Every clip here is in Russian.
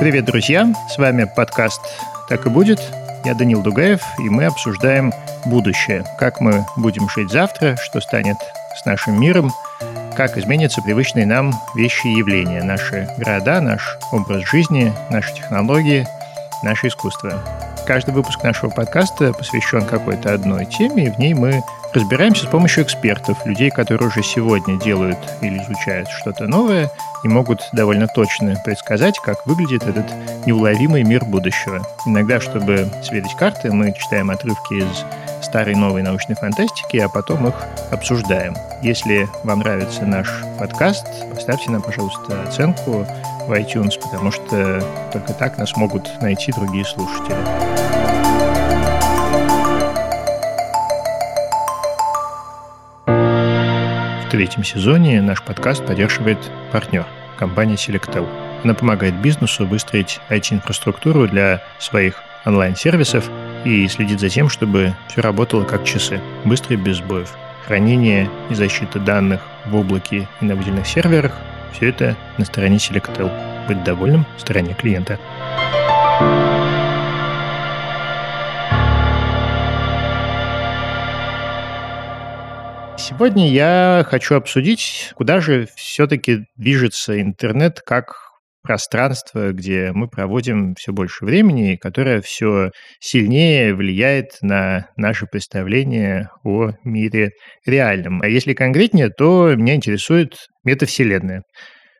Привет, друзья! С вами подкаст «Так и будет». Я Данил Дугаев, и мы обсуждаем будущее. Как мы будем жить завтра, что станет с нашим миром, как изменятся привычные нам вещи и явления, наши города, наш образ жизни, наши технологии, наше искусство. Каждый выпуск нашего подкаста посвящен какой-то одной теме, и в ней мы разбираемся с помощью экспертов, людей, которые уже сегодня делают или изучают что-то новое и могут довольно точно предсказать, как выглядит этот неуловимый мир будущего. Иногда, чтобы сверить карты, мы читаем отрывки из старой новой научной фантастики, а потом их обсуждаем. Если вам нравится наш подкаст, поставьте нам, пожалуйста, оценку в iTunes, потому что только так нас могут найти другие слушатели. Третьем сезоне наш подкаст поддерживает партнер – компания Selectel. Она помогает бизнесу выстроить IT-инфраструктуру для своих онлайн-сервисов и следит за тем, чтобы все работало как часы, быстро и без сбоев. Хранение и защита данных в облаке и на выделенных серверах – все это на стороне Selectel. Быть довольным – стороне клиента. Сегодня я хочу обсудить, куда же все-таки движется интернет как пространство, где мы проводим все больше времени, которое все сильнее влияет на наше представление о мире реальном. А если конкретнее, то меня интересует метавселенная.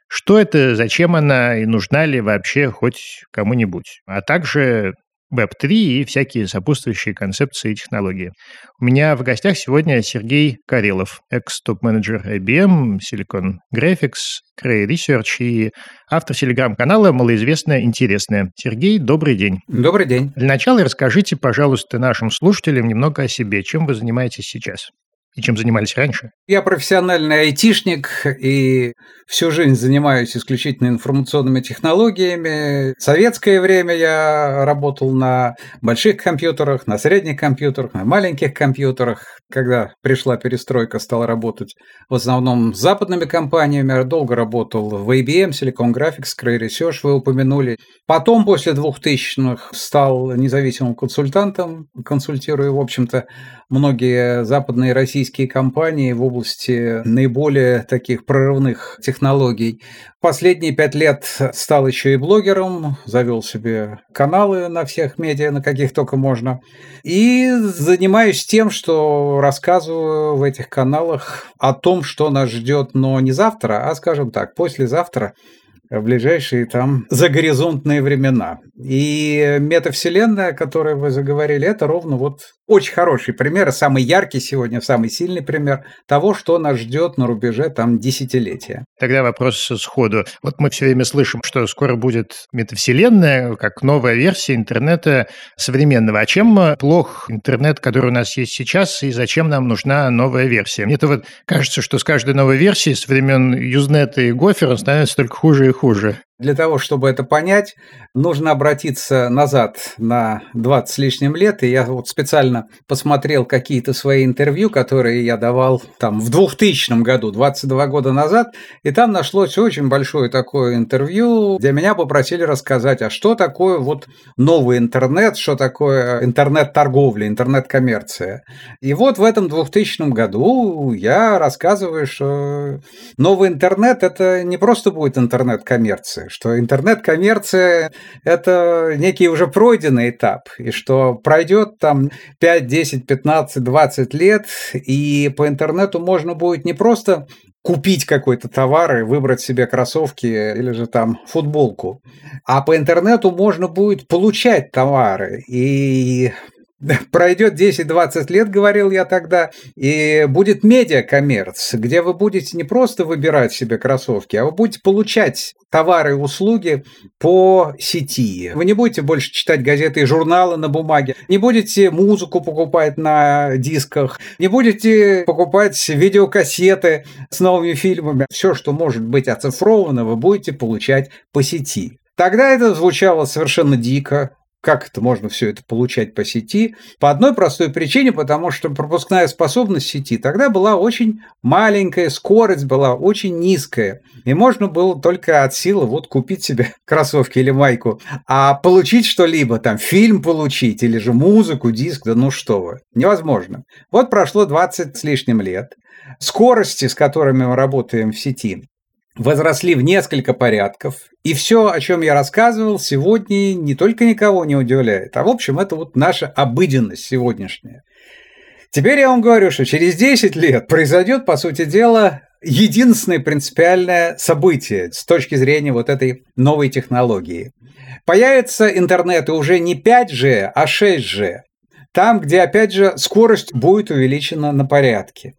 Что это, зачем она и нужна ли вообще хоть кому-нибудь? А также Web3 и всякие сопутствующие концепции и технологии. У меня в гостях сегодня Сергей Карелов, экс-топ-менеджер IBM, Silicon Graphics, Cray Research и автор телеграм-канала «Малоизвестное интересное». Сергей, добрый день. Добрый день. Для начала расскажите, пожалуйста, нашим слушателям немного о себе. Чем вы занимаетесь сейчас? И чем занимались раньше? Я профессиональный айтишник и всю жизнь занимаюсь исключительно информационными технологиями. В советское время я работал на больших компьютерах, на средних компьютерах, на маленьких компьютерах. Когда пришла перестройка, стал работать в основном с западными компаниями. Я долго работал в IBM, Silicon Graphics, Cray Research, вы упомянули. Потом, после 2000-х, стал независимым консультантом, консультирую, в общем-то, многие западные российские компании в области наиболее таких прорывных технологий. Последние пять лет стал еще и блогером, завел себе каналы на всех медиа, на каких только можно. И занимаюсь тем, что рассказываю в этих каналах о том, что нас ждет, но не завтра, а, скажем так, послезавтра в ближайшие там загоризонтные времена. И метавселенная, о которой вы заговорили, это ровно вот очень хороший пример, самый яркий сегодня, самый сильный пример того, что нас ждет на рубеже там десятилетия. Тогда вопрос сходу. Вот мы все время слышим, что скоро будет метавселенная, как новая версия интернета современного. А чем плох интернет, который у нас есть сейчас, и зачем нам нужна новая версия? Мне-то вот кажется, что с каждой новой версией с времен Юзнета и Гофера становится только хуже и хуже. Для того, чтобы это понять, нужно обратиться назад на 20 с лишним лет. И я вот специально посмотрел какие-то свои интервью, которые я давал там в 2000 году, 22 года назад. И там нашлось очень большое такое интервью, где меня попросили рассказать, а что такое вот новый интернет, что такое интернет-торговля, интернет-коммерция. И вот в этом 2000 году я рассказываю, что новый интернет – это не просто будет интернет-коммерция, что интернет-коммерция – это некий уже пройденный этап, и что пройдет там 5, 10, 15, 20 лет, и по интернету можно будет не просто купить какой-то товар и выбрать себе кроссовки или же там футболку. А по интернету можно будет получать товары. И Пройдет 10-20 лет, говорил я тогда, и будет медиа-коммерц, где вы будете не просто выбирать себе кроссовки, а вы будете получать товары и услуги по сети. Вы не будете больше читать газеты и журналы на бумаге, не будете музыку покупать на дисках, не будете покупать видеокассеты с новыми фильмами. Все, что может быть оцифровано, вы будете получать по сети. Тогда это звучало совершенно дико, Как это можно все это получать по сети? По одной простой причине, потому что пропускная способность сети тогда была очень маленькая, скорость была очень низкая. И можно было только от силы вот купить себе кроссовки или майку. А получить что-либо, там фильм получить или же музыку, диск, да ну что вы, невозможно. Вот прошло 20 с лишним лет. Скорости, с которыми мы работаем в сети, возросли в несколько порядков. И все, о чем я рассказывал, сегодня не только никого не удивляет, а в общем это вот наша обыденность сегодняшняя. Теперь я вам говорю, что через 10 лет произойдет, по сути дела, единственное принципиальное событие с точки зрения вот этой новой технологии. Появится интернет и уже не 5G, а 6G. Там, где, опять же, скорость будет увеличена на порядке.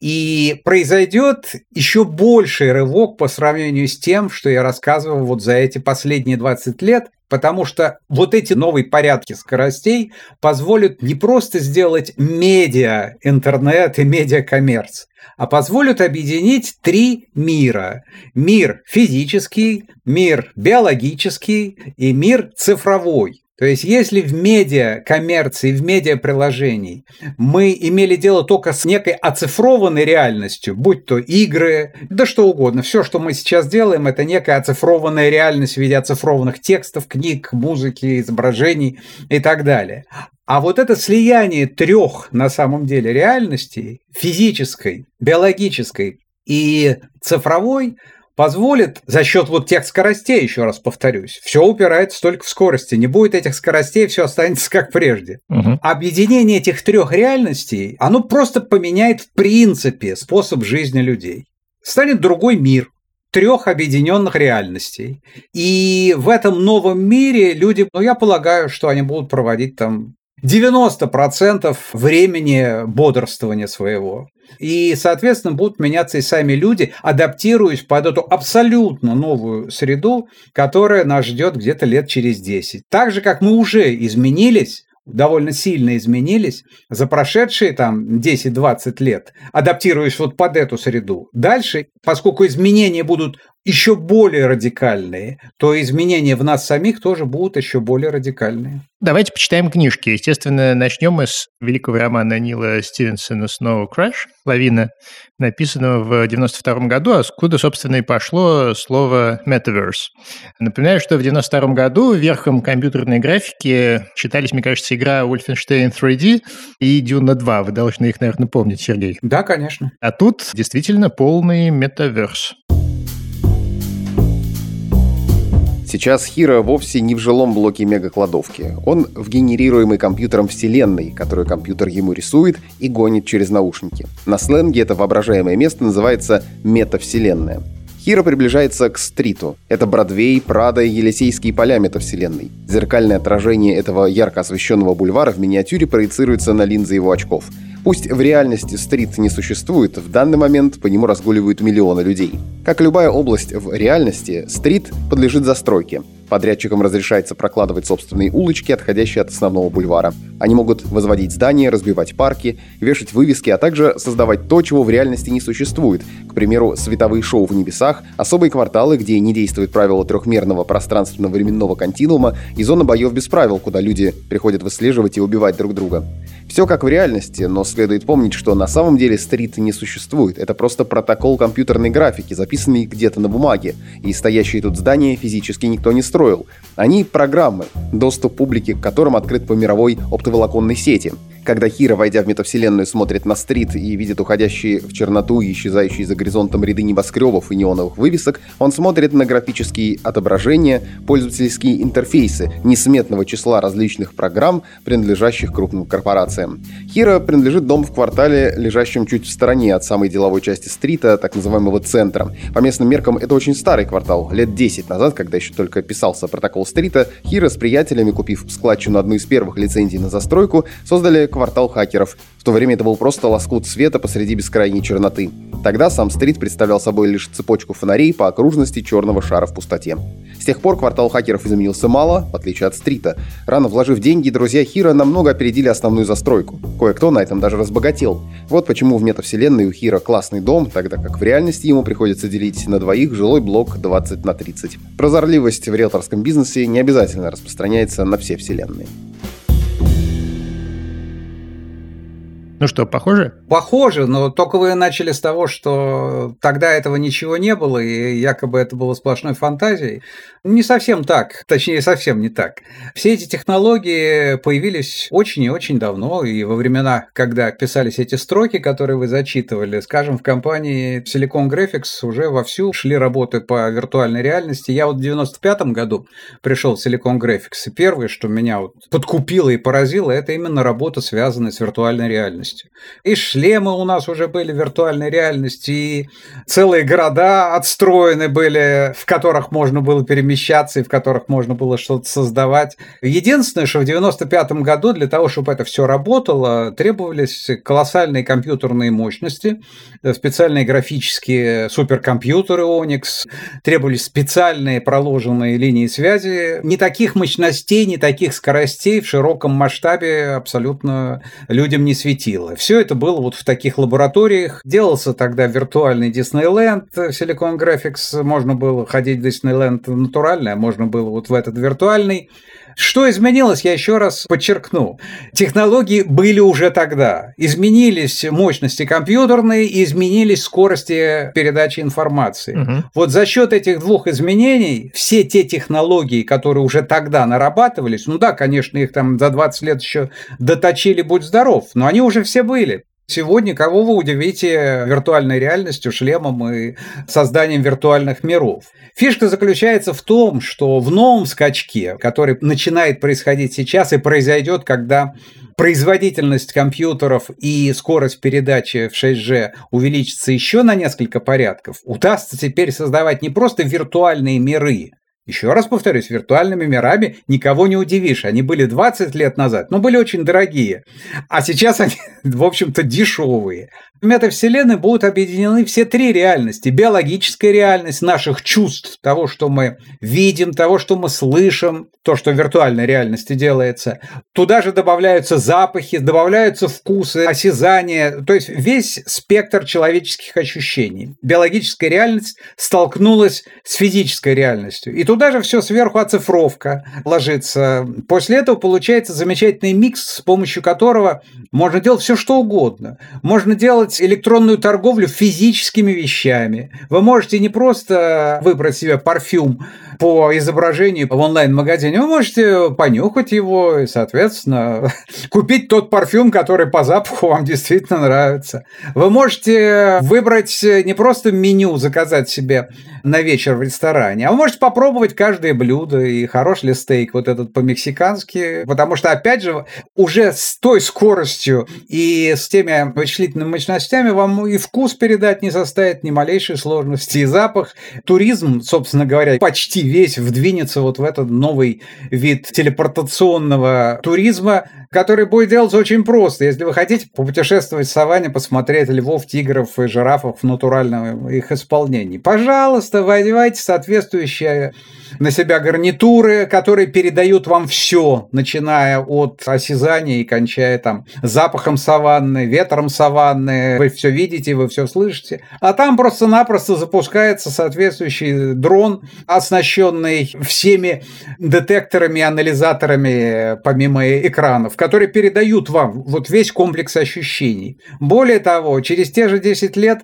И произойдет еще больший рывок по сравнению с тем, что я рассказывал вот за эти последние 20 лет, потому что вот эти новые порядки скоростей позволят не просто сделать медиа, интернет и медиа-коммерц, а позволят объединить три мира. Мир физический, мир биологический и мир цифровой. То есть, если в медиа коммерции, в медиа приложений мы имели дело только с некой оцифрованной реальностью, будь то игры, да что угодно, все, что мы сейчас делаем, это некая оцифрованная реальность в виде оцифрованных текстов, книг, музыки, изображений и так далее. А вот это слияние трех на самом деле реальностей, физической, биологической и цифровой, позволит за счет вот тех скоростей, еще раз повторюсь, все упирается только в скорости. Не будет этих скоростей, все останется как прежде. Угу. Объединение этих трех реальностей, оно просто поменяет в принципе способ жизни людей. Станет другой мир трех объединенных реальностей. И в этом новом мире люди, ну, я полагаю, что они будут проводить там 90% времени бодрствования своего. И, соответственно, будут меняться и сами люди, адаптируясь под эту абсолютно новую среду, которая нас ждет где-то лет через 10. Так же, как мы уже изменились довольно сильно изменились за прошедшие там 10-20 лет, адаптируясь вот под эту среду. Дальше, поскольку изменения будут еще более радикальные, то изменения в нас самих тоже будут еще более радикальные. Давайте почитаем книжки. Естественно, начнем мы с великого романа Нила Стивенсона «Snow Crash» «Лавина», написанного в 92 году, откуда, собственно, и пошло слово «metaverse». Напоминаю, что в 92 году верхом компьютерной графики читались, мне кажется, игра Wolfenstein 3D и Dune 2. Вы должны их, наверное, помнить, Сергей. Да, конечно. А тут действительно полный метаверс. Сейчас Хира вовсе не в жилом блоке мегакладовки. Он в генерируемой компьютером вселенной, которую компьютер ему рисует и гонит через наушники. На сленге это воображаемое место называется метавселенная. Хира приближается к стриту. Это Бродвей, Прада и Елисейские поля метавселенной. Зеркальное отражение этого ярко освещенного бульвара в миниатюре проецируется на линзы его очков. Пусть в реальности стрит не существует, в данный момент по нему разгуливают миллионы людей. Как любая область в реальности, стрит подлежит застройке. Подрядчикам разрешается прокладывать собственные улочки, отходящие от основного бульвара. Они могут возводить здания, разбивать парки, вешать вывески, а также создавать то, чего в реальности не существует. К примеру, световые шоу в небесах, особые кварталы, где не действует правило трехмерного пространственно-временного континуума и зона боев без правил, куда люди приходят выслеживать и убивать друг друга. Все как в реальности, но следует помнить, что на самом деле стрит не существует. Это просто протокол компьютерной графики, записанный где-то на бумаге, и стоящие тут здания физически никто не строил. Они программы, доступ публики к которым открыт по мировой оптоволоконной сети. Когда Хира, войдя в метавселенную, смотрит на стрит и видит уходящие в черноту и исчезающие за горизонтом ряды небоскребов и неоновых вывесок, он смотрит на графические отображения, пользовательские интерфейсы несметного числа различных программ, принадлежащих крупным корпорациям. Хира принадлежит дом в квартале, лежащем чуть в стороне от самой деловой части стрита, так называемого центра. По местным меркам это очень старый квартал. Лет 10 назад, когда еще только писался протокол стрита, Хира с приятелями, купив складчину одну из первых лицензий на застройку, создали квартал хакеров. В то время это был просто лоскут света посреди бескрайней черноты. Тогда сам стрит представлял собой лишь цепочку фонарей по окружности черного шара в пустоте. С тех пор квартал хакеров изменился мало, в отличие от стрита. Рано вложив деньги, друзья Хира намного опередили основную застройку. Кое-кто на этом даже разбогател. Вот почему в метавселенной у Хира классный дом, тогда как в реальности ему приходится делить на двоих жилой блок 20 на 30. Прозорливость в риэлторском бизнесе не обязательно распространяется на все вселенные. Ну что, похоже? Похоже, но только вы начали с того, что тогда этого ничего не было, и якобы это было сплошной фантазией. Не совсем так, точнее, совсем не так. Все эти технологии появились очень и очень давно, и во времена, когда писались эти строки, которые вы зачитывали, скажем, в компании Silicon Graphics уже вовсю шли работы по виртуальной реальности. Я вот в 95 году пришел в Silicon Graphics, и первое, что меня вот подкупило и поразило, это именно работа, связанная с виртуальной реальностью реальностью. И шлемы у нас уже были в виртуальной реальности, и целые города отстроены были, в которых можно было перемещаться и в которых можно было что-то создавать. Единственное, что в 95 году для того, чтобы это все работало, требовались колоссальные компьютерные мощности, специальные графические суперкомпьютеры Onyx, требовались специальные проложенные линии связи. Не таких мощностей, не таких скоростей в широком масштабе абсолютно людям не светило светило. Все это было вот в таких лабораториях. Делался тогда виртуальный Диснейленд Silicon Graphics. Можно было ходить в Диснейленд натуральный, а можно было вот в этот виртуальный. Что изменилось, я еще раз подчеркну. Технологии были уже тогда. Изменились мощности компьютерные, изменились скорости передачи информации. Угу. Вот за счет этих двух изменений все те технологии, которые уже тогда нарабатывались, ну да, конечно, их там за 20 лет еще доточили, будь здоров, но они уже все были. Сегодня кого вы удивите виртуальной реальностью, шлемом и созданием виртуальных миров? Фишка заключается в том, что в новом скачке, который начинает происходить сейчас и произойдет, когда производительность компьютеров и скорость передачи в 6G увеличится еще на несколько порядков, удастся теперь создавать не просто виртуальные миры, еще раз повторюсь, виртуальными мирами никого не удивишь. Они были 20 лет назад, но были очень дорогие. А сейчас они, в общем-то, дешевые. В метавселенной будут объединены все три реальности. Биологическая реальность наших чувств, того, что мы видим, того, что мы слышим, то, что в виртуальной реальности делается. Туда же добавляются запахи, добавляются вкусы, осязания, то есть весь спектр человеческих ощущений. Биологическая реальность столкнулась с физической реальностью. И туда же все сверху оцифровка ложится. После этого получается замечательный микс, с помощью которого можно делать все, что угодно. Можно делать делать электронную торговлю физическими вещами. Вы можете не просто выбрать себе парфюм по изображению в онлайн-магазине, вы можете понюхать его и, соответственно, купить тот парфюм, который по запаху вам действительно нравится. Вы можете выбрать не просто меню, заказать себе на вечер в ресторане, а вы можете попробовать каждое блюдо и хорош ли стейк вот этот по-мексикански, потому что, опять же, уже с той скоростью и с теми вычислительными мощностями вам и вкус передать не составит ни малейшей сложности, и запах. Туризм, собственно говоря, почти весь вдвинется вот в этот новый вид телепортационного туризма, который будет делаться очень просто. Если вы хотите попутешествовать в саванне, посмотреть львов, тигров и жирафов в натуральном их исполнении, пожалуйста, одевайте соответствующие на себя гарнитуры, которые передают вам все, начиная от осязания и кончая там запахом саванны, ветром саванны. Вы все видите, вы все слышите. А там просто-напросто запускается соответствующий дрон, оснащенный всеми детекторами и анализаторами помимо экранов, которые передают вам вот весь комплекс ощущений. Более того, через те же 10 лет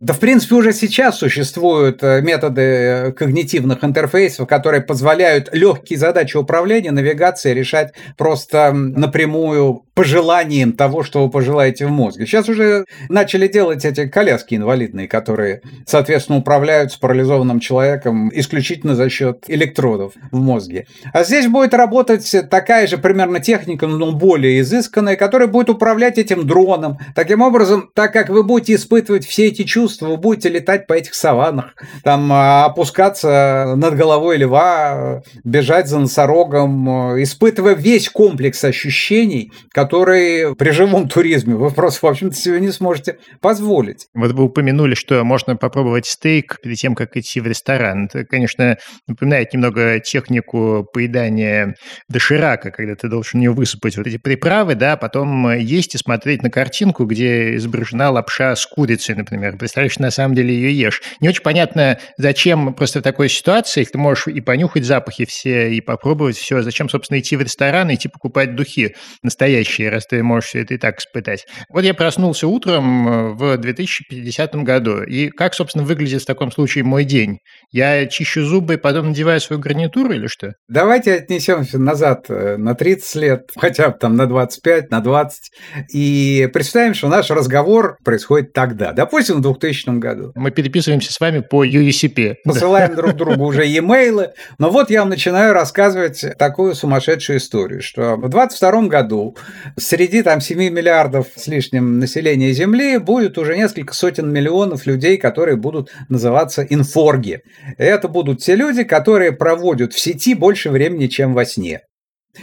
да, в принципе, уже сейчас существуют э, методы э, когнитивных интерфейсов, которые позволяют легкие задачи управления, навигации решать просто напрямую пожеланием того, что вы пожелаете в мозге. Сейчас уже начали делать эти коляски инвалидные, которые, соответственно, управляют с парализованным человеком исключительно за счет электродов в мозге. А здесь будет работать такая же примерно техника, но более изысканная, которая будет управлять этим дроном. Таким образом, так как вы будете испытывать все эти чувства, искусства, вы будете летать по этих саваннах, там а, опускаться над головой льва, бежать за носорогом, испытывая весь комплекс ощущений, которые при живом туризме вы просто, в общем-то, себе не сможете позволить. Вот вы упомянули, что можно попробовать стейк перед тем, как идти в ресторан. Это, конечно, напоминает немного технику поедания доширака, когда ты должен ее высыпать вот эти приправы, да, потом есть и смотреть на картинку, где изображена лапша с курицей, например. Представляешь, на самом деле ее ешь. Не очень понятно, зачем просто в такой ситуации ты можешь и понюхать запахи все, и попробовать все. Зачем, собственно, идти в ресторан, идти покупать духи настоящие, раз ты можешь все это и так испытать. Вот я проснулся утром э, в 2050 году, и как, собственно, выглядит в таком случае мой день? Я чищу зубы и потом надеваю свою гарнитуру или что? Давайте отнесемся назад э, на 30 лет, хотя бы там на 25, на 20, и представим, что наш разговор происходит тогда, допустим, в 2000 году. Мы переписываемся с вами по USCP. Посылаем друг другу уже e-mail, но вот я вам начинаю рассказывать такую сумасшедшую историю, что в 22 году среди там 7 миллиардов с лишним населения Земли будет уже несколько сотен миллионов людей, которые будут называться инфорги. Это будут те люди, которые проводят в сети больше времени, чем во сне.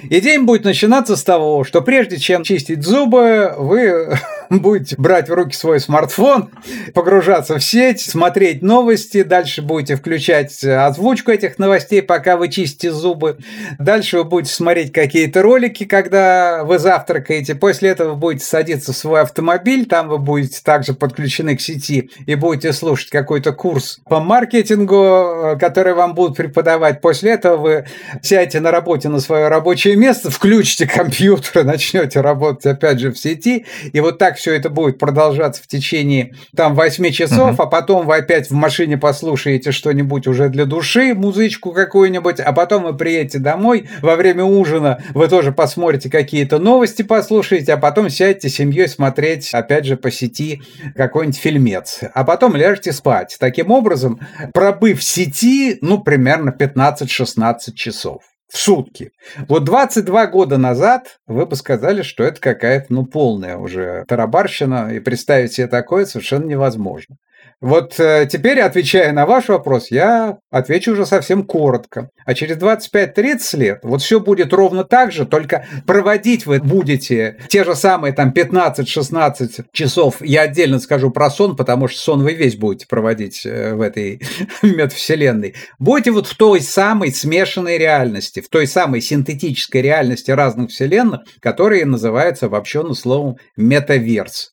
И день будет начинаться с того, что прежде чем чистить зубы, вы будете брать в руки свой смартфон, погружаться в сеть, смотреть новости, дальше будете включать озвучку этих новостей, пока вы чистите зубы. Дальше вы будете смотреть какие-то ролики, когда вы завтракаете. После этого вы будете садиться в свой автомобиль, там вы будете также подключены к сети и будете слушать какой-то курс по маркетингу, который вам будут преподавать. После этого вы сядете на работе на свое рабочее место, включите компьютер, начнете работать опять же в сети, и вот так все это будет продолжаться в течение там 8 часов, угу. а потом вы опять в машине послушаете что-нибудь уже для души, музычку какую-нибудь, а потом вы приедете домой, во время ужина вы тоже посмотрите какие-то новости, послушаете, а потом сядете с семьей смотреть, опять же, по сети какой-нибудь фильмец, а потом ляжете спать. Таким образом, пробыв в сети, ну, примерно 15-16 часов в сутки. Вот 22 года назад вы бы сказали, что это какая-то, ну, полная уже тарабарщина, и представить себе такое совершенно невозможно. Вот э, теперь, отвечая на ваш вопрос, я отвечу уже совсем коротко. А через 25-30 лет вот все будет ровно так же, только проводить вы будете те же самые там 15-16 часов. Я отдельно скажу про сон, потому что сон вы весь будете проводить э, в этой метавселенной. Будете вот в той самой смешанной реальности, в той самой синтетической реальности разных вселенных, которые называются обобщенным словом метаверс.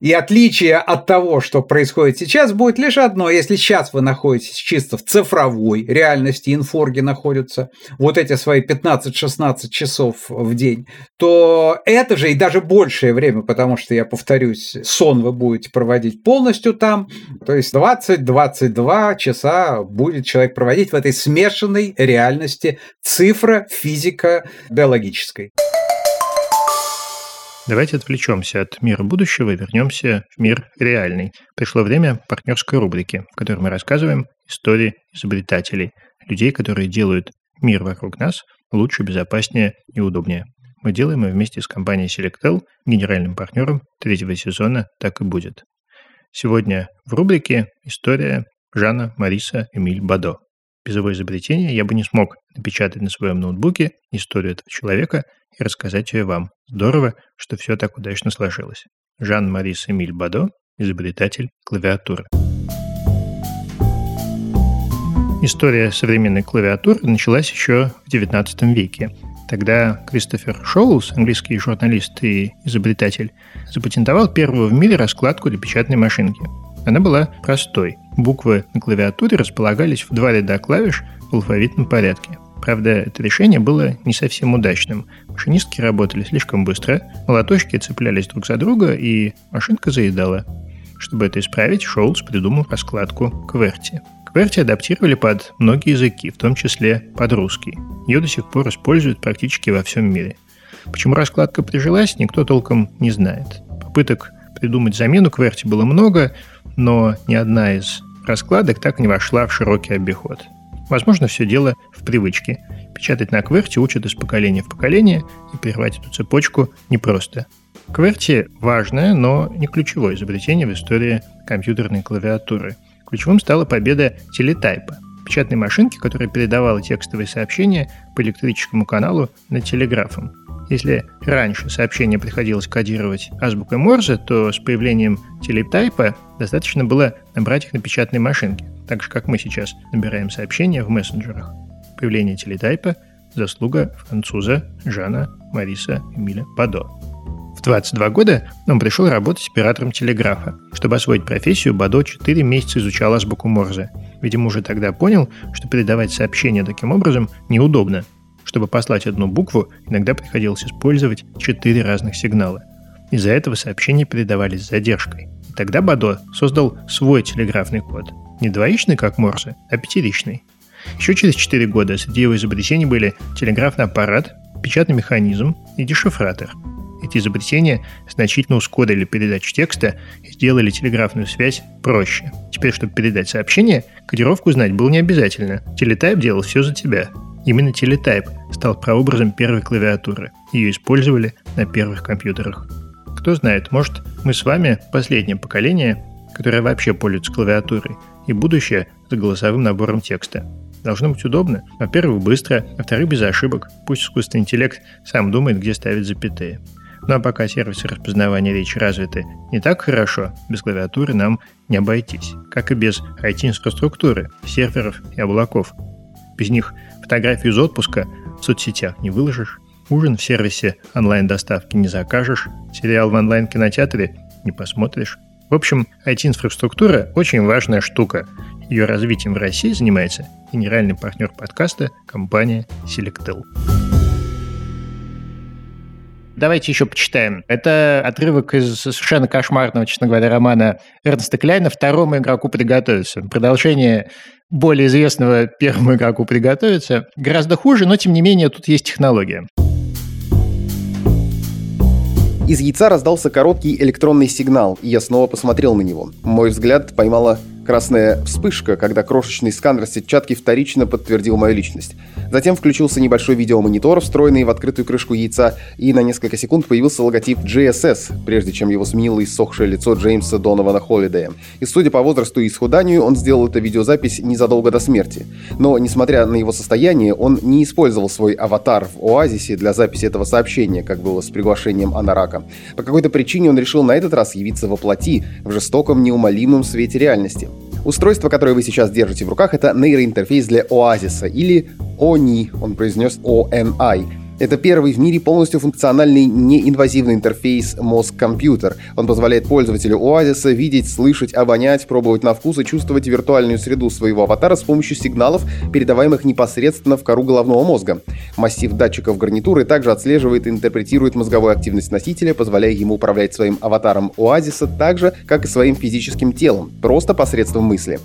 И отличие от того, что происходит сейчас, будет лишь одно. Если сейчас вы находитесь чисто в цифровой реальности, инфорги находятся, вот эти свои 15-16 часов в день, то это же и даже большее время, потому что, я повторюсь, сон вы будете проводить полностью там, то есть 20-22 часа будет человек проводить в этой смешанной реальности цифра, физика, биологической. Давайте отвлечемся от мира будущего и вернемся в мир реальный. Пришло время партнерской рубрики, в которой мы рассказываем истории изобретателей, людей, которые делают мир вокруг нас лучше, безопаснее и удобнее. Мы делаем это вместе с компанией Selectel, генеральным партнером третьего сезона «Так и будет». Сегодня в рубрике история Жана Мариса Эмиль Бадо. Без его изобретения я бы не смог напечатать на своем ноутбуке историю этого человека и рассказать ее вам. Здорово, что все так удачно сложилось. Жан-Марис Эмиль Бадо, изобретатель клавиатуры. История современной клавиатуры началась еще в XIX веке. Тогда Кристофер Шоулс, английский журналист и изобретатель, запатентовал первую в мире раскладку для печатной машинки. Она была простой. Буквы на клавиатуре располагались в два ряда клавиш в алфавитном порядке. Правда, это решение было не совсем удачным. Машинистки работали слишком быстро, молоточки цеплялись друг за друга, и машинка заедала. Чтобы это исправить, Шоулс придумал раскладку QWERTY. QWERTY адаптировали под многие языки, в том числе под русский. Ее до сих пор используют практически во всем мире. Почему раскладка прижилась, никто толком не знает. Попыток придумать замену QWERTY было много, но ни одна из раскладок так не вошла в широкий обиход. Возможно, все дело в привычке. Печатать на кверте учат из поколения в поколение, и прервать эту цепочку непросто. QWERTY – важное, но не ключевое изобретение в истории компьютерной клавиатуры. Ключевым стала победа телетайпа – печатной машинки, которая передавала текстовые сообщения по электрическому каналу над телеграфом. Если раньше сообщение приходилось кодировать азбукой Морзе, то с появлением телетайпа достаточно было набрать их на печатной машинке, так же, как мы сейчас набираем сообщения в мессенджерах. Появление телетайпа – заслуга француза Жана Мариса Эмиля Бадо. В 22 года он пришел работать оператором телеграфа. Чтобы освоить профессию, Бадо 4 месяца изучал азбуку Морзе. Видимо, уже тогда понял, что передавать сообщения таким образом неудобно – чтобы послать одну букву, иногда приходилось использовать четыре разных сигнала. Из-за этого сообщения передавались с задержкой. Тогда Бадо создал свой телеграфный код. Не двоичный, как Морзе, а пятеричный. Еще через 4 года среди его изобретений были телеграфный аппарат, печатный механизм и дешифратор. Эти изобретения значительно ускорили передачу текста и сделали телеграфную связь проще. Теперь, чтобы передать сообщение, кодировку знать было не обязательно. Телетайп делал все за тебя. Именно Teletype стал прообразом первой клавиатуры. Ее использовали на первых компьютерах. Кто знает, может, мы с вами последнее поколение, которое вообще пользуется клавиатурой, и будущее с голосовым набором текста. Должно быть удобно. Во-первых, быстро, во-вторых, без ошибок. Пусть искусственный интеллект сам думает, где ставить запятые. Ну а пока сервисы распознавания речи развиты не так хорошо, без клавиатуры нам не обойтись, как и без IT-инфраструктуры, серверов и облаков. Без них Фотографию из отпуска в соцсетях не выложишь, ужин в сервисе онлайн-доставки не закажешь, сериал в онлайн-кинотеатре не посмотришь. В общем, IT-инфраструктура – очень важная штука. Ее развитием в России занимается генеральный партнер подкаста компания Selectel. Давайте еще почитаем. Это отрывок из совершенно кошмарного, честно говоря, романа Эрнста Кляйна «Второму игроку приготовиться». Продолжение более известного первому игроку приготовиться. Гораздо хуже, но тем не менее тут есть технология. Из яйца раздался короткий электронный сигнал, и я снова посмотрел на него. Мой взгляд поймала красная вспышка, когда крошечный сканер сетчатки вторично подтвердил мою личность. Затем включился небольшой видеомонитор, встроенный в открытую крышку яйца, и на несколько секунд появился логотип GSS, прежде чем его сменило иссохшее лицо Джеймса Донована Холлидея. И судя по возрасту и исхуданию, он сделал эту видеозапись незадолго до смерти. Но, несмотря на его состояние, он не использовал свой аватар в Оазисе для записи этого сообщения, как было с приглашением Анарака. По какой-то причине он решил на этот раз явиться во плоти, в жестоком, неумолимом свете реальности. Устройство, которое вы сейчас держите в руках, это нейроинтерфейс для Оазиса или ONI, он произнес ONI. Это первый в мире полностью функциональный неинвазивный интерфейс мозг-компьютер. Он позволяет пользователю Оазиса видеть, слышать, обонять, пробовать на вкус и чувствовать виртуальную среду своего аватара с помощью сигналов, передаваемых непосредственно в кору головного мозга. Массив датчиков гарнитуры также отслеживает и интерпретирует мозговую активность носителя, позволяя ему управлять своим аватаром Оазиса так же, как и своим физическим телом, просто посредством мысли.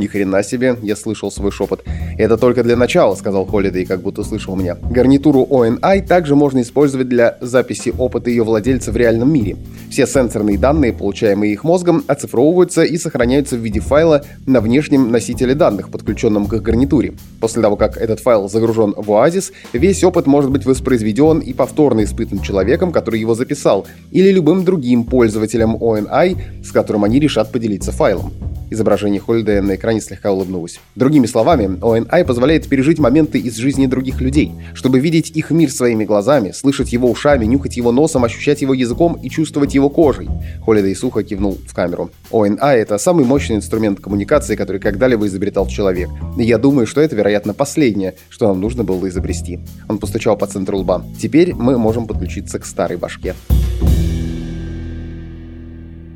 Ни хрена себе, я слышал свой шепот. Это только для начала, сказал Холидей, как будто слышал меня. Гарнитуру ONI также можно использовать для записи опыта ее владельца в реальном мире. Все сенсорные данные, получаемые их мозгом, оцифровываются и сохраняются в виде файла на внешнем носителе данных, подключенном к гарнитуре. После того, как этот файл загружен в Oasis, весь опыт может быть воспроизведен и повторно испытан человеком, который его записал, или любым другим пользователем ONI, с которым они решат поделиться файлом. Изображение Холидея на экране слегка улыбнулось. Другими словами, ONI позволяет пережить моменты из жизни других людей, чтобы видеть их мир своими глазами, слышать его ушами, нюхать его носом, ощущать его языком и чувствовать его кожей. Холидей сухо кивнул в камеру. ONI — это самый мощный инструмент коммуникации, который когда-либо изобретал человек. Я думаю, что это, вероятно, последнее, что нам нужно было изобрести. Он постучал по центру лба. Теперь мы можем подключиться к старой башке.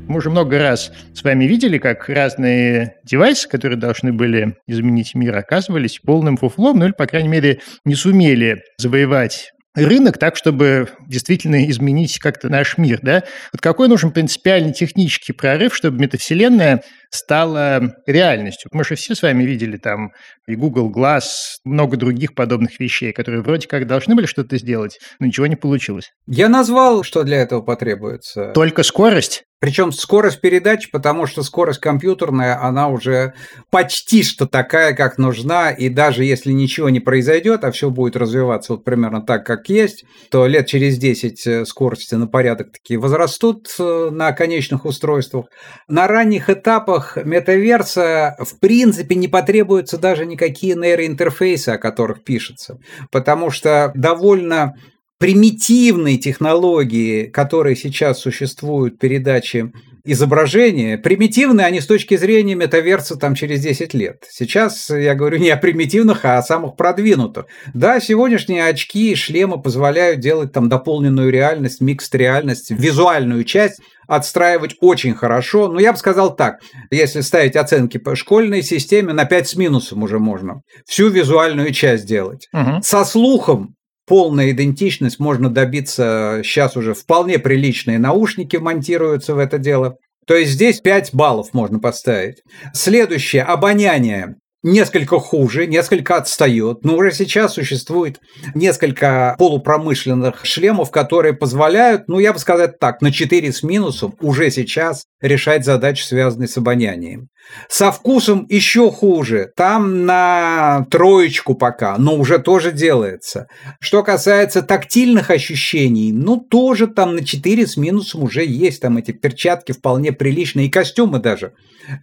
Мы уже много раз с вами видели, как разные девайсы, которые должны были изменить мир, оказывались полным фуфлом, ну или, по крайней мере, не сумели завоевать рынок так, чтобы действительно изменить как-то наш мир, да? Вот какой нужен принципиальный технический прорыв, чтобы метавселенная стала реальностью? Мы же все с вами видели там и Google Glass, много других подобных вещей, которые вроде как должны были что-то сделать, но ничего не получилось. Я назвал, что для этого потребуется. Только скорость? Причем скорость передач, потому что скорость компьютерная, она уже почти что такая, как нужна, и даже если ничего не произойдет, а все будет развиваться вот примерно так, как есть, то лет через 10 э, скорости на порядок такие возрастут э, на конечных устройствах. На ранних этапах метаверса в принципе не потребуются даже никакие нейроинтерфейсы, о которых пишется, потому что довольно примитивные технологии, которые сейчас существуют передачи изображения, примитивные они с точки зрения метаверса там через 10 лет. Сейчас я говорю не о примитивных, а о самых продвинутых. Да, сегодняшние очки и шлемы позволяют делать там дополненную реальность, микс реальность, визуальную часть отстраивать очень хорошо. Но я бы сказал так, если ставить оценки по школьной системе, на 5 с минусом уже можно всю визуальную часть делать. Угу. Со слухом полная идентичность можно добиться, сейчас уже вполне приличные наушники монтируются в это дело. То есть здесь 5 баллов можно поставить. Следующее, обоняние несколько хуже, несколько отстает. Но уже сейчас существует несколько полупромышленных шлемов, которые позволяют, ну, я бы сказал так, на 4 с минусом уже сейчас решать задачи, связанные с обонянием. Со вкусом еще хуже. Там на троечку пока, но уже тоже делается. Что касается тактильных ощущений, ну тоже там на 4 с минусом уже есть. Там эти перчатки вполне приличные, и костюмы даже.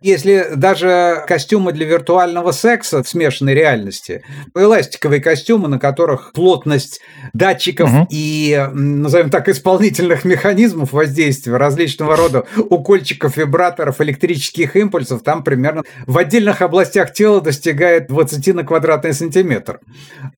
Если даже костюмы для виртуального секса в смешанной реальности, эластиковые костюмы, на которых плотность датчиков угу. и, назовем так, исполнительных механизмов воздействия различного рода укольчиков, вибраторов, электрических импульсов, там примерно в отдельных областях тела достигает 20 на квадратный сантиметр.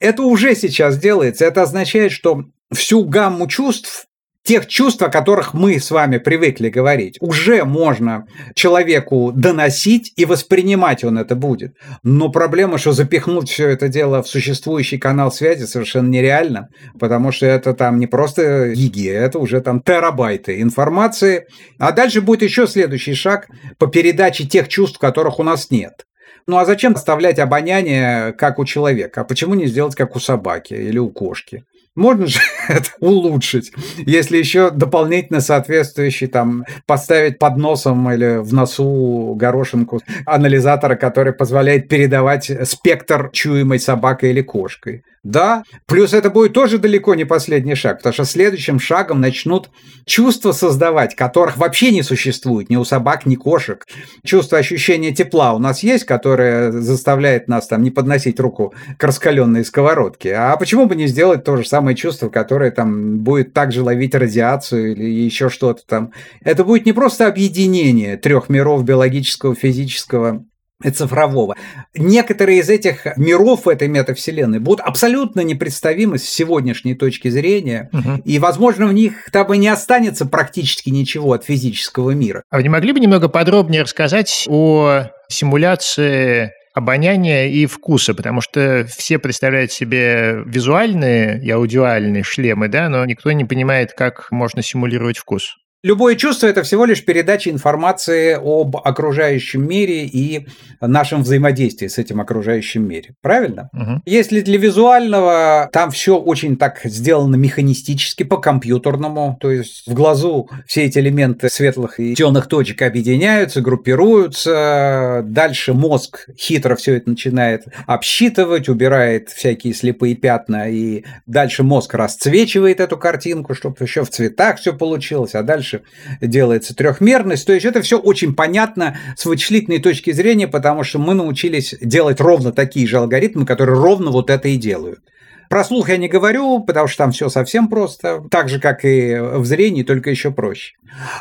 Это уже сейчас делается. Это означает, что всю гамму чувств тех чувств, о которых мы с вами привыкли говорить, уже можно человеку доносить и воспринимать он это будет. Но проблема, что запихнуть все это дело в существующий канал связи совершенно нереально, потому что это там не просто гиги, это уже там терабайты информации. А дальше будет еще следующий шаг по передаче тех чувств, которых у нас нет. Ну а зачем оставлять обоняние, как у человека? А почему не сделать, как у собаки или у кошки? Можно же это улучшить, если еще дополнительно соответствующий там поставить под носом или в носу горошинку анализатора, который позволяет передавать спектр чуемой собакой или кошкой. Да, плюс это будет тоже далеко не последний шаг, потому что следующим шагом начнут чувства создавать, которых вообще не существует ни у собак, ни кошек. Чувство ощущения тепла у нас есть, которое заставляет нас там не подносить руку к раскаленной сковородке. А почему бы не сделать то же самое чувство, которое там будет также ловить радиацию или еще что-то там. Это будет не просто объединение трех миров биологического, физического и цифрового. Некоторые из этих миров этой метавселенной будут абсолютно непредставимы с сегодняшней точки зрения, угу. и, возможно, в них там и не останется практически ничего от физического мира. А вы не могли бы немного подробнее рассказать о симуляции обоняния и вкуса, потому что все представляют себе визуальные и аудиальные шлемы, да, но никто не понимает, как можно симулировать вкус. Любое чувство – это всего лишь передача информации об окружающем мире и нашем взаимодействии с этим окружающим мире. Правильно? Угу. Если для визуального там все очень так сделано механистически, по-компьютерному, то есть в глазу все эти элементы светлых и темных точек объединяются, группируются, дальше мозг хитро все это начинает обсчитывать, убирает всякие слепые пятна, и дальше мозг расцвечивает эту картинку, чтобы еще в цветах все получилось, а дальше дальше делается трехмерность. То есть это все очень понятно с вычислительной точки зрения, потому что мы научились делать ровно такие же алгоритмы, которые ровно вот это и делают. Про слух я не говорю, потому что там все совсем просто, так же, как и в зрении, только еще проще.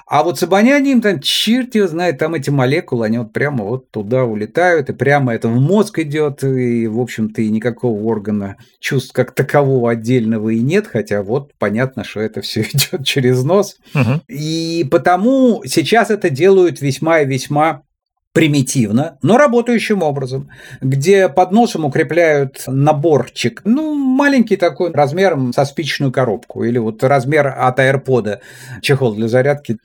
А вот с обонянием, там, черт его знает, там эти молекулы, они вот прямо вот туда улетают, и прямо это в мозг идет, и, в общем-то, и никакого органа чувств как такового отдельного и нет, хотя вот понятно, что это все идет через нос. Угу. И потому сейчас это делают весьма и весьма примитивно, но работающим образом, где под носом укрепляют наборчик, ну, маленький такой, размером со спичечную коробку, или вот размер от AirPod, чехол для зарядки,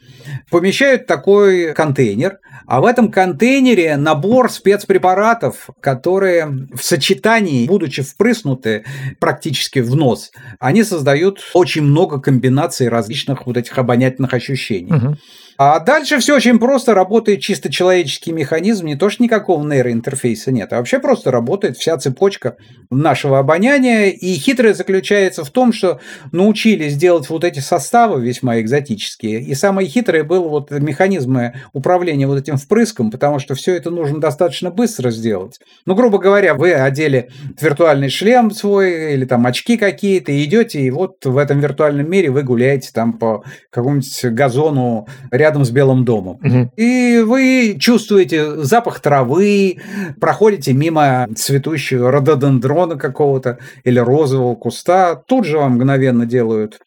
помещают такой контейнер, а в этом контейнере набор спецпрепаратов, которые в сочетании, будучи впрыснуты практически в нос, они создают очень много комбинаций различных вот этих обонятельных ощущений. Угу. А дальше все очень просто, работает чисто человеческий механизм, не то что никакого нейроинтерфейса нет, а вообще просто работает вся цепочка нашего обоняния. И хитрое заключается в том, что научились делать вот эти составы весьма экзотические. И самое хитрое было вот механизмы управления вот этим впрыском, потому что все это нужно достаточно быстро сделать. Ну, грубо говоря, вы одели виртуальный шлем свой или там очки какие-то, и идете, и вот в этом виртуальном мире вы гуляете там по какому-нибудь газону рядом с Белым домом. Угу. И вы чувствуете запах травы, проходите мимо цветущего рододендрона какого-то или розового куста, тут же вам мгновенно делают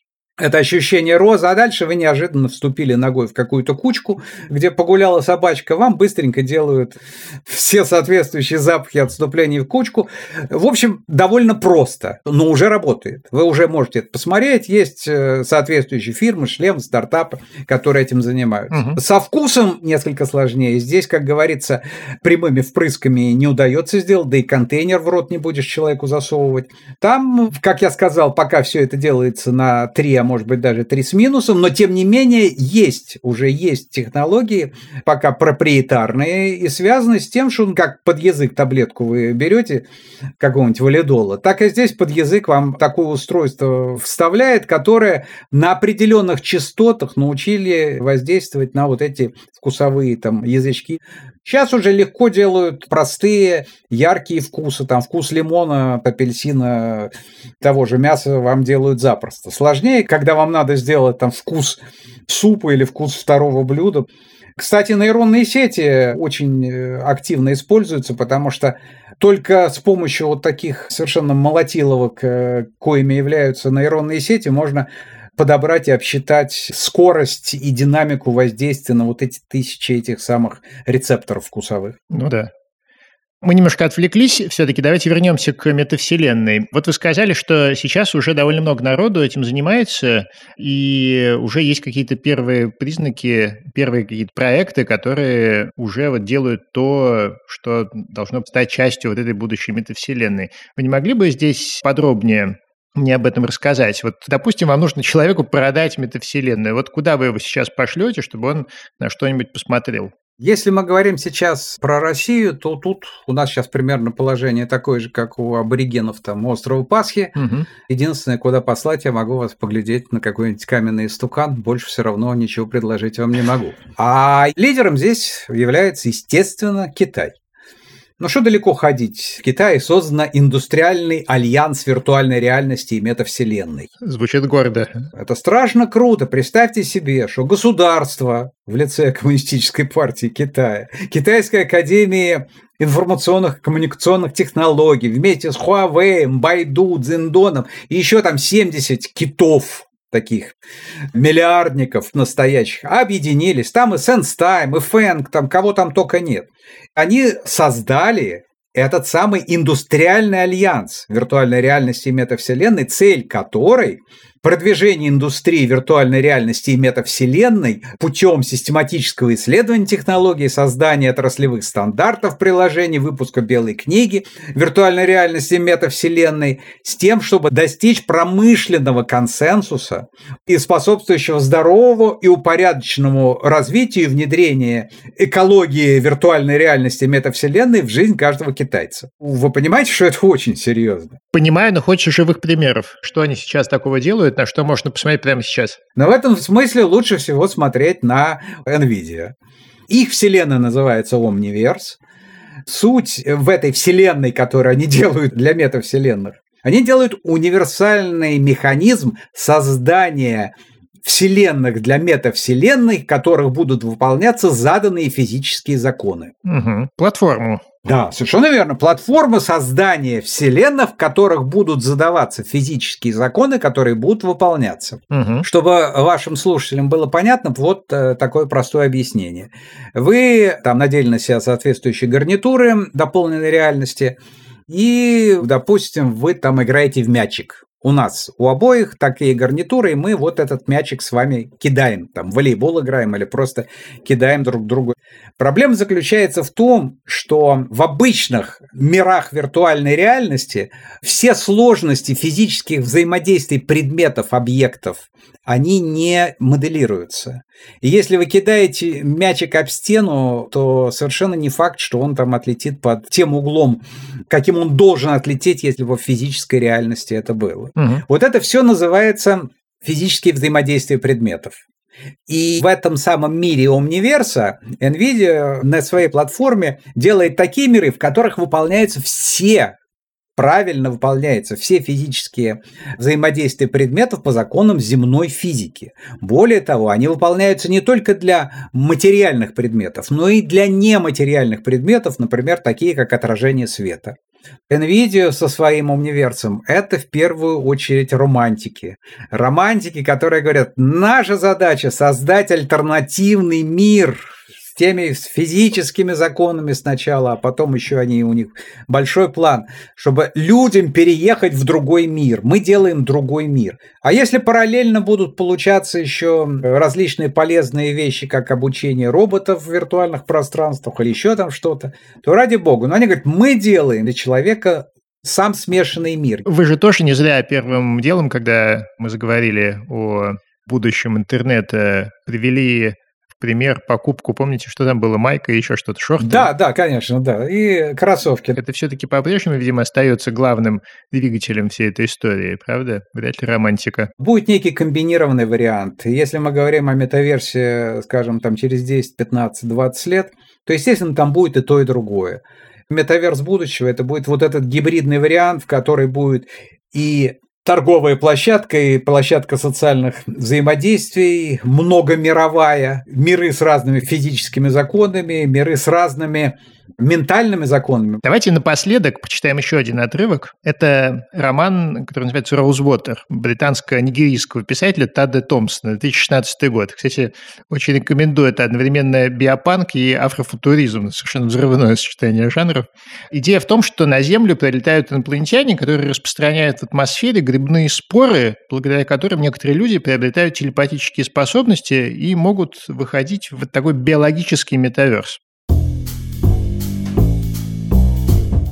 это ощущение розы, а дальше вы неожиданно вступили ногой в какую-то кучку, где погуляла собачка, вам быстренько делают все соответствующие запахи отступления в кучку. В общем, довольно просто, но уже работает. Вы уже можете это посмотреть, есть э, соответствующие фирмы, шлем, стартапы, которые этим занимаются. Угу. Со вкусом несколько сложнее. Здесь, как говорится, прямыми впрысками не удается сделать, да и контейнер в рот не будешь человеку засовывать. Там, как я сказал, пока все это делается на 3, а может быть, даже три с минусом, но тем не менее есть, уже есть технологии, пока проприетарные, и связаны с тем, что как под язык таблетку вы берете какого-нибудь валидола, так и здесь под язык вам такое устройство вставляет, которое на определенных частотах научили воздействовать на вот эти вкусовые там язычки Сейчас уже легко делают простые, яркие вкусы. Там вкус лимона, апельсина, того же мяса вам делают запросто. Сложнее, когда вам надо сделать там вкус супа или вкус второго блюда. Кстати, нейронные сети очень э, активно используются, потому что только с помощью вот таких совершенно молотиловок, э, коими являются нейронные сети, можно подобрать и обсчитать скорость и динамику воздействия на вот эти тысячи этих самых рецепторов вкусовых. Ну да. Мы немножко отвлеклись, все-таки давайте вернемся к метавселенной. Вот вы сказали, что сейчас уже довольно много народу этим занимается, и уже есть какие-то первые признаки, первые какие-то проекты, которые уже вот делают то, что должно стать частью вот этой будущей метавселенной. Вы не могли бы здесь подробнее мне об этом рассказать. Вот, допустим, вам нужно человеку продать метавселенную. Вот куда вы его сейчас пошлете, чтобы он на что-нибудь посмотрел? Если мы говорим сейчас про Россию, то тут у нас сейчас примерно положение такое же, как у аборигенов там острова Пасхи. Угу. Единственное, куда послать, я могу вас поглядеть на какой-нибудь каменный стукан. Больше все равно ничего предложить вам не могу. А лидером здесь является, естественно, Китай. Но что далеко ходить? В Китае создан индустриальный альянс виртуальной реальности и метавселенной. Звучит гордо. Это страшно круто. Представьте себе, что государство в лице Коммунистической партии Китая, Китайская академия информационных и коммуникационных технологий вместе с Huawei, Baidu, Zendon и еще там 70 китов таких миллиардников настоящих, объединились. Там и SenseTime, и Feng, там кого там только нет. Они создали этот самый индустриальный альянс виртуальной реальности и метавселенной, цель которой продвижение индустрии виртуальной реальности и метавселенной путем систематического исследования технологий, создания отраслевых стандартов приложений, выпуска белой книги виртуальной реальности и метавселенной с тем, чтобы достичь промышленного консенсуса и способствующего здоровому и упорядоченному развитию и внедрению экологии виртуальной реальности и метавселенной в жизнь каждого китайца. Вы понимаете, что это очень серьезно? Понимаю, но хочешь живых примеров. Что они сейчас такого делают? Делают, на что можно посмотреть прямо сейчас? Но в этом смысле лучше всего смотреть на NVIDIA. Их вселенная называется Omniverse. Суть в этой вселенной, которую они делают для метавселенных, они делают универсальный механизм создания вселенных для метавселенных, в которых будут выполняться заданные физические законы. Угу. Платформу. Да, совершенно верно. Платформа создания вселенных, в которых будут задаваться физические законы, которые будут выполняться. Угу. Чтобы вашим слушателям было понятно, вот э, такое простое объяснение. Вы там надели на себя соответствующие гарнитуры дополненной реальности, и, допустим, вы там играете в мячик у нас у обоих такие гарнитуры, и мы вот этот мячик с вами кидаем. Там волейбол играем или просто кидаем друг другу. Проблема заключается в том, что в обычных мирах виртуальной реальности все сложности физических взаимодействий предметов, объектов они не моделируются. И если вы кидаете мячик об стену, то совершенно не факт, что он там отлетит под тем углом, каким он должен отлететь, если бы в физической реальности это было. Угу. Вот это все называется физические взаимодействия предметов. И в этом самом мире Omniverse NVIDIA на своей платформе делает такие миры, в которых выполняются все правильно выполняются все физические взаимодействия предметов по законам земной физики. Более того, они выполняются не только для материальных предметов, но и для нематериальных предметов, например, такие как отражение света. NVIDIA со своим умниверсом – это в первую очередь романтики. Романтики, которые говорят, наша задача – создать альтернативный мир – теми с физическими законами сначала, а потом еще они у них большой план, чтобы людям переехать в другой мир. Мы делаем другой мир. А если параллельно будут получаться еще различные полезные вещи, как обучение роботов в виртуальных пространствах или еще там что-то, то ради бога. Но они говорят, мы делаем для человека сам смешанный мир. Вы же тоже не зря первым делом, когда мы заговорили о будущем интернета, привели пример, покупку, помните, что там было, майка и еще что-то, шорты? Да, да, конечно, да, и кроссовки. Это все-таки по-прежнему, видимо, остается главным двигателем всей этой истории, правда? Вряд ли романтика. Будет некий комбинированный вариант. Если мы говорим о метаверсе, скажем, там через 10, 15, 20 лет, то, естественно, там будет и то, и другое. Метаверс будущего – это будет вот этот гибридный вариант, в который будет и торговая площадка и площадка социальных взаимодействий, многомировая, миры с разными физическими законами, миры с разными ментальными законами. Давайте напоследок почитаем еще один отрывок. Это роман, который называется «Роузвотер» британско-нигерийского писателя Тадде Томпсона, 2016 год. Кстати, очень рекомендую. Это одновременно биопанк и афрофутуризм. Совершенно взрывное сочетание жанров. Идея в том, что на Землю прилетают инопланетяне, которые распространяют в атмосфере грибные споры, благодаря которым некоторые люди приобретают телепатические способности и могут выходить в такой биологический метаверс.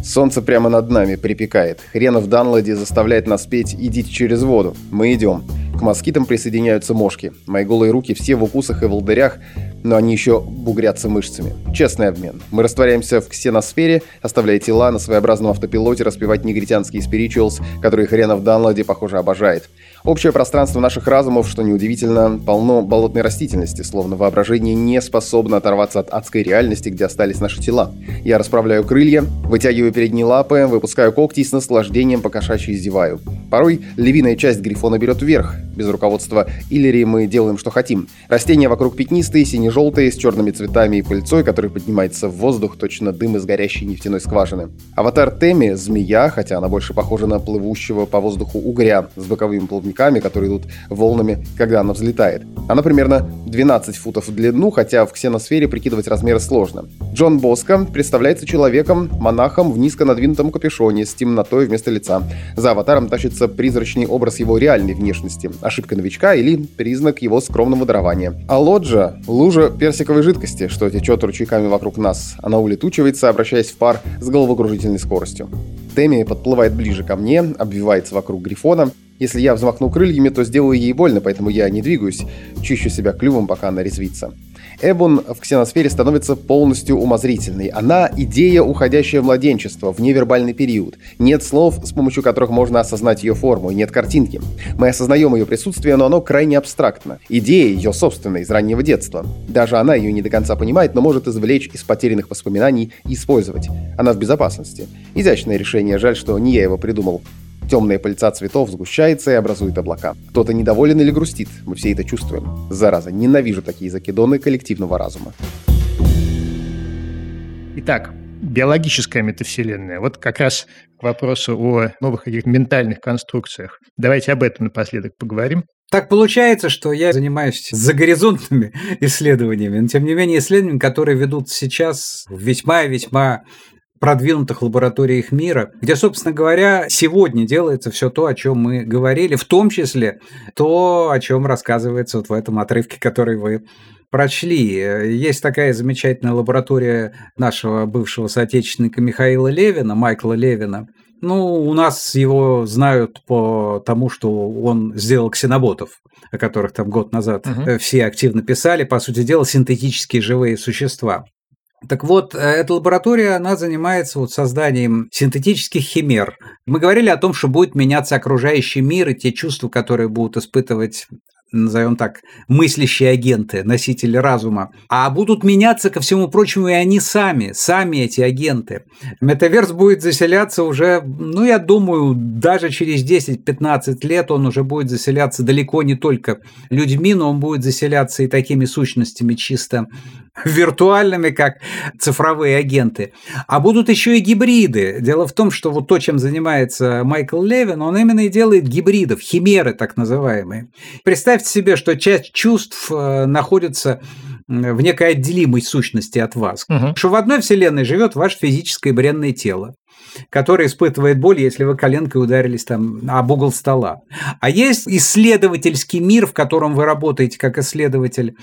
Солнце прямо над нами припекает. Хренов Данлади заставляет нас петь «Идите через воду». Мы идем. К москитам присоединяются мошки. Мои голые руки все в укусах и волдырях, но они еще бугрятся мышцами. Честный обмен. Мы растворяемся в ксеносфере, оставляя тела на своеобразном автопилоте распевать негритянские спиричуалс, которые хренов Данлади, похоже, обожает. Общее пространство наших разумов, что неудивительно, полно болотной растительности, словно воображение не способно оторваться от адской реальности, где остались наши тела. Я расправляю крылья, вытягиваю передние лапы, выпускаю когти и с наслаждением покошачьи издеваю. Порой львиная часть грифона берет вверх, без руководства Иллири мы делаем, что хотим. Растения вокруг пятнистые, сине-желтые, с черными цветами и пыльцой, который поднимается в воздух, точно дым из горящей нефтяной скважины. Аватар Теми — змея, хотя она больше похожа на плывущего по воздуху угря с боковыми плавниками, которые идут волнами, когда она взлетает. Она примерно 12 футов в длину, хотя в ксеносфере прикидывать размеры сложно. Джон Боско представляется человеком, монахом в низко надвинутом капюшоне с темнотой вместо лица. За аватаром тащится призрачный образ его реальной внешности ошибка новичка или признак его скромного дарования. А лоджа — лужа персиковой жидкости, что течет ручейками вокруг нас. Она улетучивается, обращаясь в пар с головокружительной скоростью. Тэмми подплывает ближе ко мне, обвивается вокруг грифона. Если я взмахну крыльями, то сделаю ей больно, поэтому я не двигаюсь, чищу себя клювом, пока она резвится. Эбун в ксеносфере становится полностью умозрительной. Она – идея, уходящая в младенчество, в невербальный период. Нет слов, с помощью которых можно осознать ее форму, и нет картинки. Мы осознаем ее присутствие, но оно крайне абстрактно. Идея ее собственная, из раннего детства. Даже она ее не до конца понимает, но может извлечь из потерянных воспоминаний и использовать. Она в безопасности. Изящное решение, жаль, что не я его придумал. Темная пыльца цветов сгущается и образует облака. Кто-то недоволен или грустит, мы все это чувствуем. Зараза, ненавижу такие закидоны коллективного разума. Итак, биологическая метавселенная. Вот как раз к вопросу о новых каких ментальных конструкциях. Давайте об этом напоследок поговорим. Так получается, что я занимаюсь загоризонтными исследованиями, но тем не менее исследованиями, которые ведут сейчас весьма-весьма продвинутых лабораториях мира, где, собственно говоря, сегодня делается все то, о чем мы говорили, в том числе то, о чем рассказывается вот в этом отрывке, который вы прочли. Есть такая замечательная лаборатория нашего бывшего соотечественника Михаила Левина, Майкла Левина, Ну, у нас его знают по тому, что он сделал ксеноботов, о которых там год назад угу. все активно писали. По сути дела, синтетические живые существа. Так вот, э, эта лаборатория, она занимается вот созданием синтетических химер. Мы говорили о том, что будет меняться окружающий мир и те чувства, которые будут испытывать назовем так, мыслящие агенты, носители разума, а будут меняться, ко всему прочему, и они сами, сами эти агенты. Метаверс будет заселяться уже, ну, я думаю, даже через 10-15 лет он уже будет заселяться далеко не только людьми, но он будет заселяться и такими сущностями чисто виртуальными, как цифровые агенты. А будут еще и гибриды. Дело в том, что вот то, чем занимается Майкл Левин, он именно и делает гибридов, химеры так называемые. Представьте себе, что часть чувств э, находится в некой отделимой сущности от вас. Угу. Что в одной вселенной живет ваше физическое бренное тело которое испытывает боль, если вы коленкой ударились там об угол стола. А есть исследовательский мир, в котором вы работаете как исследователь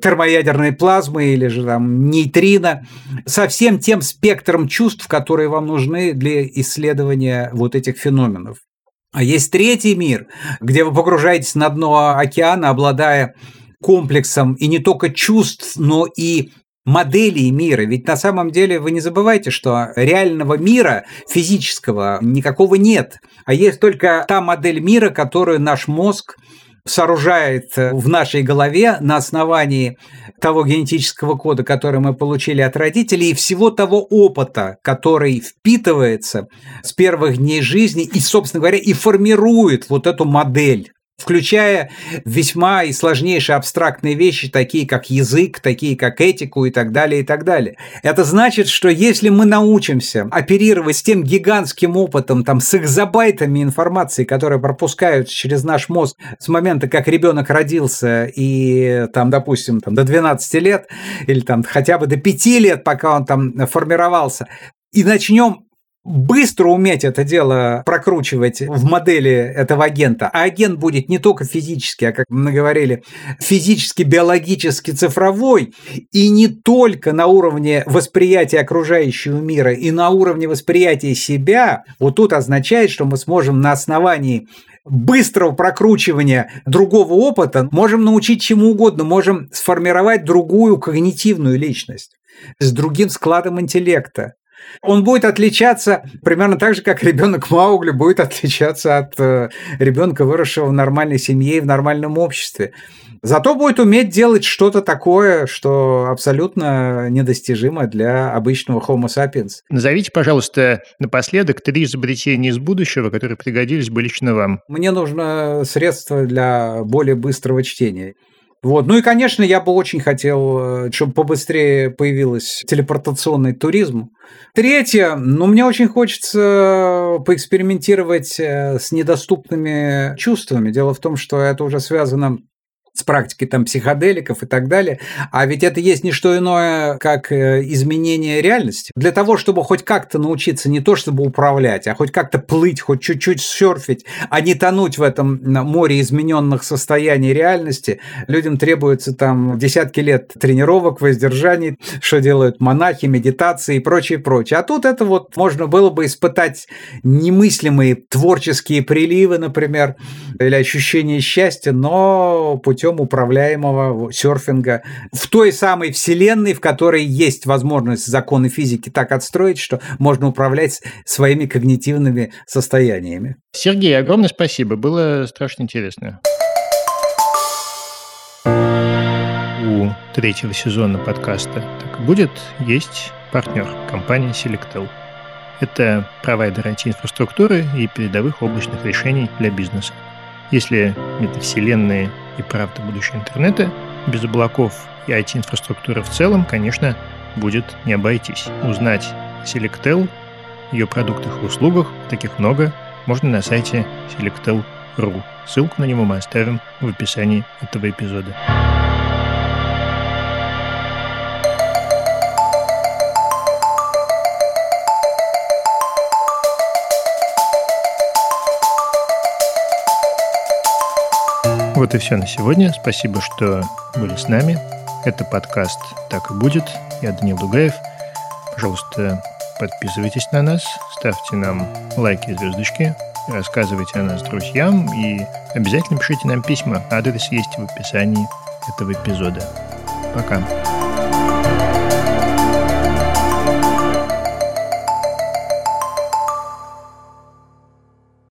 термоядерной плазмы или же там нейтрино, со всем тем спектром чувств, которые вам нужны для исследования вот этих феноменов. А есть третий мир, где вы погружаетесь на дно океана, обладая комплексом и не только чувств, но и моделей мира. Ведь на самом деле вы не забывайте, что реального мира физического никакого нет, а есть только та модель мира, которую наш мозг сооружает в нашей голове на основании того генетического кода, который мы получили от родителей, и всего того опыта, который впитывается с первых дней жизни и, собственно говоря, и формирует вот эту модель включая весьма и сложнейшие абстрактные вещи, такие как язык, такие как этику и так далее, и так далее. Это значит, что если мы научимся оперировать с тем гигантским опытом, там, с экзобайтами информации, которые пропускают через наш мозг с момента, как ребенок родился и, там, допустим, там, до 12 лет, или там хотя бы до 5 лет, пока он там формировался, и начнем быстро уметь это дело прокручивать в модели этого агента. А агент будет не только физический, а, как мы говорили, физически, биологически, цифровой, и не только на уровне восприятия окружающего мира, и на уровне восприятия себя, вот тут означает, что мы сможем на основании быстрого прокручивания другого опыта можем научить чему угодно, можем сформировать другую когнитивную личность с другим складом интеллекта. Он будет отличаться примерно так же, как ребенок Маугли будет отличаться от э, ребенка, выросшего в нормальной семье и в нормальном обществе. Зато будет уметь делать что-то такое, что абсолютно недостижимо для обычного Homo sapiens. Назовите, пожалуйста, напоследок три изобретения из будущего, которые пригодились бы лично вам. Мне нужно средство для более быстрого чтения. Вот. Ну и, конечно, я бы очень хотел, э, чтобы побыстрее появился телепортационный туризм. Третье, ну, мне очень хочется поэкспериментировать э, с недоступными чувствами. Дело в том, что это уже связано с практикой там психоделиков и так далее. А ведь это есть не что иное, как э, изменение реальности. Для того, чтобы хоть как-то научиться не то чтобы управлять, а хоть как-то плыть, хоть чуть-чуть серфить, а не тонуть в этом море измененных состояний реальности, людям требуется там десятки лет тренировок, воздержаний, что делают монахи, медитации и прочее, прочее. А тут это вот можно было бы испытать немыслимые творческие приливы, например, или ощущение счастья, но путем путем управляемого серфинга в той самой вселенной, в которой есть возможность законы физики так отстроить, что можно управлять своими когнитивными состояниями. Сергей, огромное спасибо. Было страшно интересно. У третьего сезона подкаста «Так будет» есть партнер компания Selectel. Это провайдер IT-инфраструктуры и передовых облачных решений для бизнеса. Если метавселенные и правда будущее интернета, без облаков и IT-инфраструктуры в целом, конечно, будет не обойтись. Узнать Selectel, ее продуктах и услугах, таких много, можно на сайте selectel.ru. Ссылку на него мы оставим в описании этого эпизода. Вот и все на сегодня. Спасибо, что были с нами. Это подкаст «Так и будет». Я Данил Дугаев. Пожалуйста, Подписывайтесь на нас, ставьте нам лайки и звездочки, рассказывайте о нас друзьям и обязательно пишите нам письма. Адрес есть в описании этого эпизода. Пока.